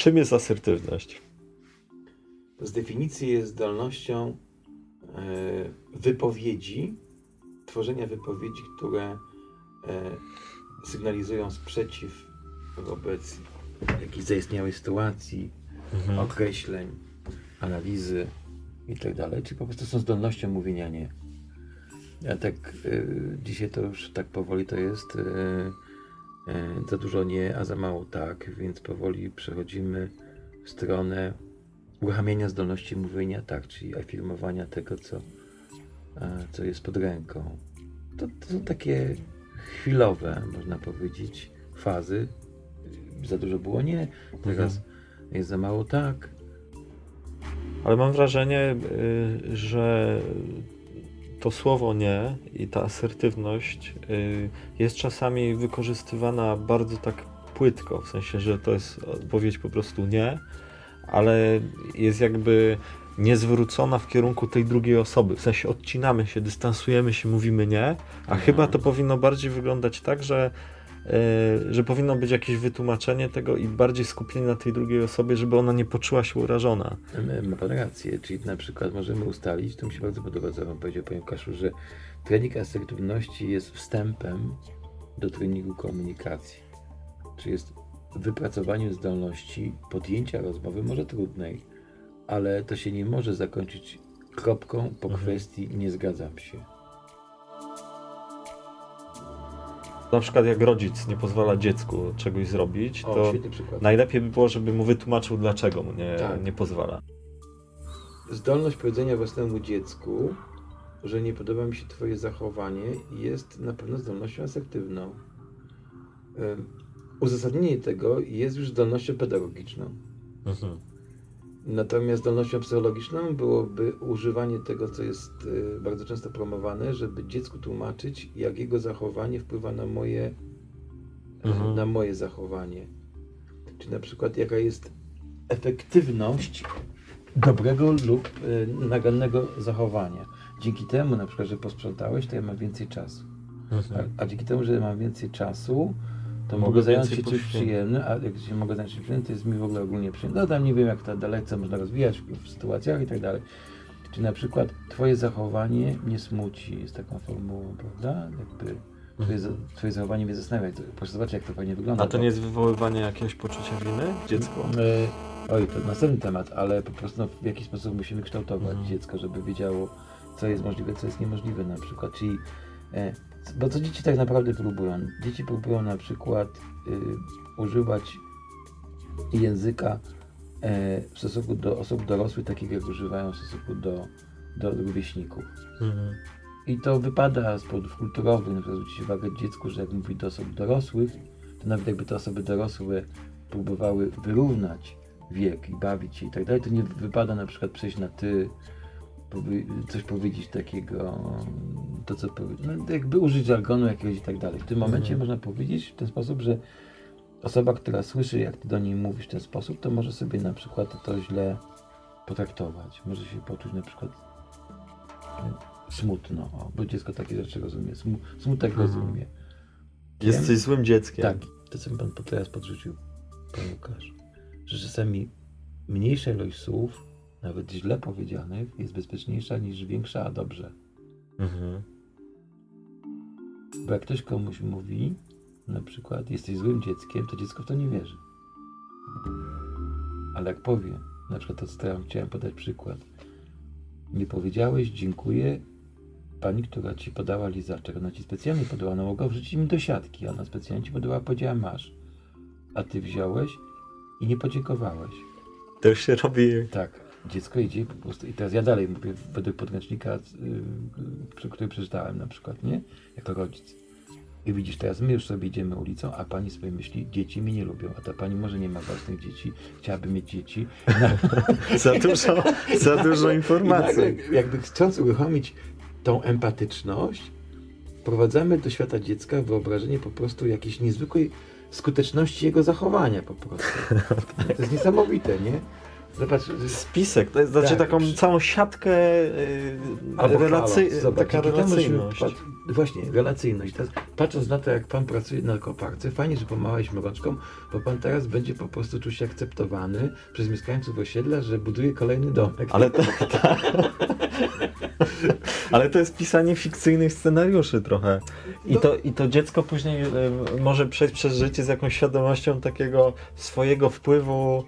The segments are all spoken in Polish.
czym jest asertywność? Z definicji jest zdolnością e, wypowiedzi, tworzenia wypowiedzi, które e, sygnalizują sprzeciw wobec jakiejś zaistniałej sytuacji, Mhm. określeń, analizy i tak dalej, czy po prostu są zdolnością mówienia nie. Ja tak y, dzisiaj to już tak powoli to jest y, za dużo nie, a za mało tak, więc powoli przechodzimy w stronę uruchamiania zdolności mówienia tak, czyli afirmowania tego, co, e, co jest pod ręką. To, to są takie chwilowe, można powiedzieć, fazy. Za dużo było nie, teraz jest za mało tak. Ale mam wrażenie, y, że to słowo nie i ta asertywność y, jest czasami wykorzystywana bardzo tak płytko, w sensie, że to jest odpowiedź po prostu nie, ale jest jakby niezwrócona w kierunku tej drugiej osoby. W sensie odcinamy się, dystansujemy się, mówimy nie, a Mhm. chyba to powinno bardziej wyglądać tak, że że powinno być jakieś wytłumaczenie tego i bardziej skupienie na tej drugiej osobie, żeby ona nie poczuła się urażona. E, Ma pan rację, czyli na przykład możemy ustalić, to mi się bardzo podoba, co pan powiedział, panie Kaszu, że trening asertywności jest wstępem do treningu komunikacji. Czyli jest wypracowaniem zdolności podjęcia rozmowy, może trudnej, ale to się nie może zakończyć kropką po Mhm. kwestii nie zgadzam się. Na przykład jak rodzic nie pozwala dziecku czegoś zrobić, O, to najlepiej by było, żeby mu wytłumaczył, dlaczego mu nie, Tak. nie pozwala. Zdolność powiedzenia własnemu dziecku, że nie podoba mi się Twoje zachowanie, jest na pewno zdolnością asertywną. Uzasadnienie tego jest już zdolnością pedagogiczną. Mhm. Natomiast zdolnością psychologiczną byłoby używanie tego, co jest y, bardzo często promowane, żeby dziecku tłumaczyć, jak jego zachowanie wpływa na moje, Mhm. na moje zachowanie. Czy na przykład jaka jest efektywność dobrego lub y, nagannego zachowania. Dzięki temu, na przykład, że posprzątałeś, to ja mam więcej czasu. Mhm. A, a dzięki temu, że mam więcej czasu, to Mogę zająć się czymś przyjemnym, a jak się mogę zająć czymś przyjemnym, to jest mi w ogóle ogólnie przyjemne. No tam nie wiem, jak to dalece można rozwijać w, sytuacjach i tak dalej. Czy na przykład twoje zachowanie mnie smuci, jest taką formułą, prawda? Jakby twoje, twoje zachowanie mnie zastanawia. Proszę zobaczyć, jak to fajnie wygląda. A to nie jest wywoływanie jakiegoś poczucia winy dziecku? E, Oj, to następny temat, ale po prostu no, w jakiś sposób musimy kształtować Mhm. dziecko, żeby wiedziało, co jest możliwe, co jest niemożliwe na przykład. Czyli, bo co dzieci tak naprawdę próbują? Dzieci próbują na przykład y, używać języka e, w stosunku do osób dorosłych, takich jak używają w stosunku do, do rówieśników. Mhm. I to wypada z powodów kulturowych, na przykład zwrócić uwagę dziecku, że jak mówi do osób dorosłych, to nawet jakby te osoby dorosłe próbowały wyrównać wiek i bawić się i tak dalej, to nie wypada na przykład przejść na ty, coś powiedzieć takiego, to co powie, no jakby użyć żargonu jakiegoś i tak dalej. W tym momencie Mhm. można powiedzieć w ten sposób, że osoba, która słyszy, jak ty do niej mówisz w ten sposób, to może sobie na przykład to źle potraktować. Może się poczuć na przykład e, smutno, o, bo dziecko takie rzeczy rozumie, Smu, smutek Mhm. rozumie. Jesteś złym dzieckiem. Tak, to co mi pan teraz podrzucił, pan Łukasz, że czasami mniejsza ilość słów, nawet źle powiedzianych, jest bezpieczniejsza niż większa, a dobrze. Mhm. Bo jak ktoś komuś mówi, na przykład, jesteś złym dzieckiem, to dziecko w to nie wierzy. Ale jak powie, na przykład to, co teraz chciałem podać przykład. Nie powiedziałeś, dziękuję pani, która ci podała lizaczek. Ona ci specjalnie podała, ona mogła wrzucić mi do siatki. Ona specjalnie ci podała, powiedziała masz. A ty wziąłeś i nie podziękowałeś. To już się robi... Tak, dziecko idzie po prostu. I teraz ja dalej mówię według podręcznika, yy, który przeczytałem na przykład, nie? Jako rodzic. I widzisz, teraz my już sobie idziemy ulicą, a pani sobie myśli, dzieci mnie nie lubią, a ta pani może nie ma własnych dzieci, chciałaby mieć dzieci. Za dużo, za dużo informacji. nagle, jakby chcąc uruchomić tą empatyczność, wprowadzamy do świata dziecka wyobrażenie po prostu jakiejś niezwykłej skuteczności jego zachowania po prostu. To jest niesamowite, nie? Zobacz, Spisek, to jest, znaczy Tak. taką całą siatkę Albo relacy... halo, zobacz, taka relacyjność. pat- Właśnie, relacyjność. Teraz, patrząc na to, jak pan pracuje na koparce, fajnie, że pomałeś mroczką, bo pan teraz będzie po prostu czuć się akceptowany przez mieszkańców osiedla, że buduje kolejny domek. Ale to, Ale to jest pisanie fikcyjnych scenariuszy trochę. I, No. to, I to dziecko później y, może przejść przez życie z jakąś świadomością takiego swojego wpływu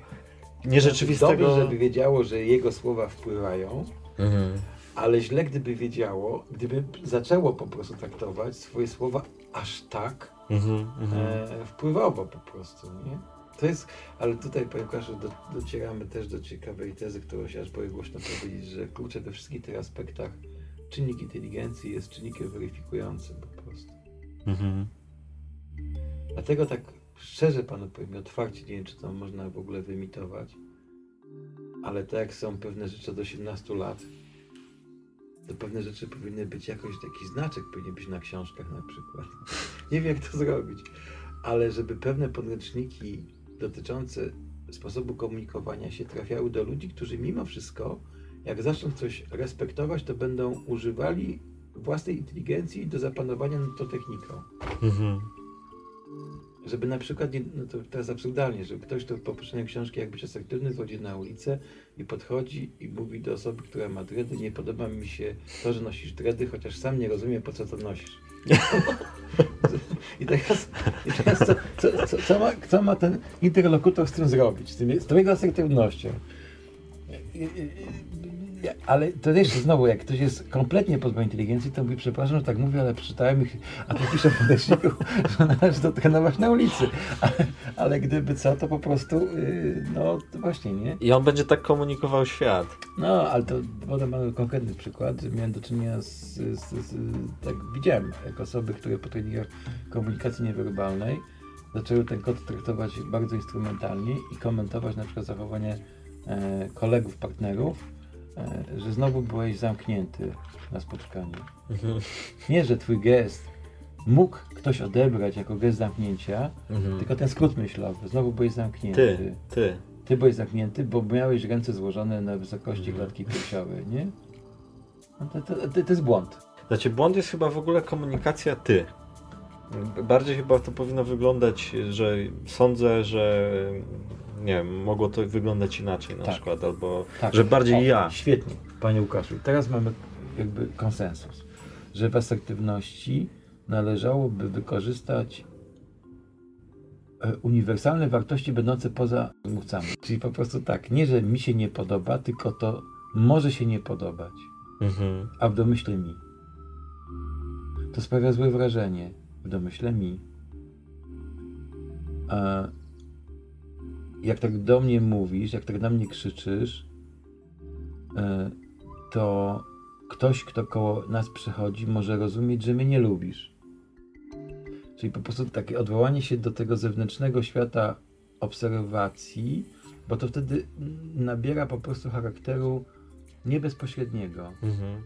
nierzeczywistego. Dobrze, żeby wiedziało, że jego słowa wpływają, Mhm. ale źle, gdyby wiedziało, gdyby zaczęło po prostu traktować swoje słowa aż tak Mhm, mhm. e, wpływowo po prostu, nie? To jest, ale tutaj, panie Łukaszu, do, docieramy też do ciekawej tezy, którą się aż boję głośno powiedzieć, że klucze we wszystkich tych aspektach czynnik inteligencji jest czynnikiem weryfikującym po prostu. Mhm. Dlatego tak szczerze panu powiem, otwarcie, nie wiem, czy to można w ogóle wyimitować, ale tak jak są pewne rzeczy od 18 lat, to pewne rzeczy powinny być jakoś, taki znaczek powinien być na książkach na przykład. Nie wiem, jak to zrobić, ale żeby pewne podręczniki dotyczące sposobu komunikowania się trafiały do ludzi, którzy mimo wszystko, jak zaczną coś respektować, to będą używali własnej inteligencji do zapanowania nad tą techniką. Mhm. Żeby na przykład, nie, no to teraz absurdalnie, żeby ktoś, kto po przeczytaniu książki jak być asertywny, wchodzi na ulicę i podchodzi i mówi do osoby, która ma dredy, nie podoba mi się to, że nosisz dredy, chociaż sam nie rozumiem, po co to nosisz. I teraz, i teraz co, co, co, co, ma, co ma ten interlokutor z tym zrobić, z, tym, z tą jego asertywnością? Ja- Ale to jeszcze znowu, jak ktoś jest kompletnie pozbawiony inteligencji, to mówi, przepraszam, że tak mówię, ale przeczytałem ich, a tu piszę w podręczniku, że należy to trenować na ulicy. Ale, ale gdyby co, to po prostu, yy, no to właśnie, nie? I on będzie tak komunikował świat. No, ale to mamy konkretny przykład. Miałem do czynienia z, z, z, tak widziałem, jak osoby, które po treningach komunikacji niewerbalnej zaczęły ten kod traktować bardzo instrumentalnie i komentować na przykład zachowanie e, kolegów, partnerów, że znowu byłeś zamknięty na spotkaniu. Mhm. Nie, że twój gest mógł ktoś odebrać jako gest zamknięcia, Mhm. tylko ten skrót myślowy, znowu byłeś zamknięty. Ty, ty. Ty byłeś zamknięty, bo miałeś ręce złożone na wysokości Mhm. klatki piersiowej, nie? To, to, to, to jest błąd. Znaczy, błąd jest chyba w ogóle komunikacja ty. Bardziej chyba to powinno wyglądać, że sądzę, że nie wiem, mogło to wyglądać inaczej na Tak. przykład, albo Tak. że bardziej O, ja. Świetnie, panie Łukaszu. Teraz mamy jakby konsensus, że w asertywności należałoby wykorzystać e, uniwersalne wartości będące poza mówcami. Czyli po prostu tak, nie, że mi się nie podoba, tylko to może się nie podobać, Mhm. a w domyśle mi. To sprawia złe wrażenie. W domyśle mi. A jak tak do mnie mówisz, jak tak na mnie krzyczysz, e, to ktoś, kto koło nas przychodzi, może rozumieć, że mnie nie lubisz. Czyli po prostu takie odwołanie się do tego zewnętrznego świata obserwacji, bo to wtedy nabiera po prostu charakteru niebezpośredniego. Mhm.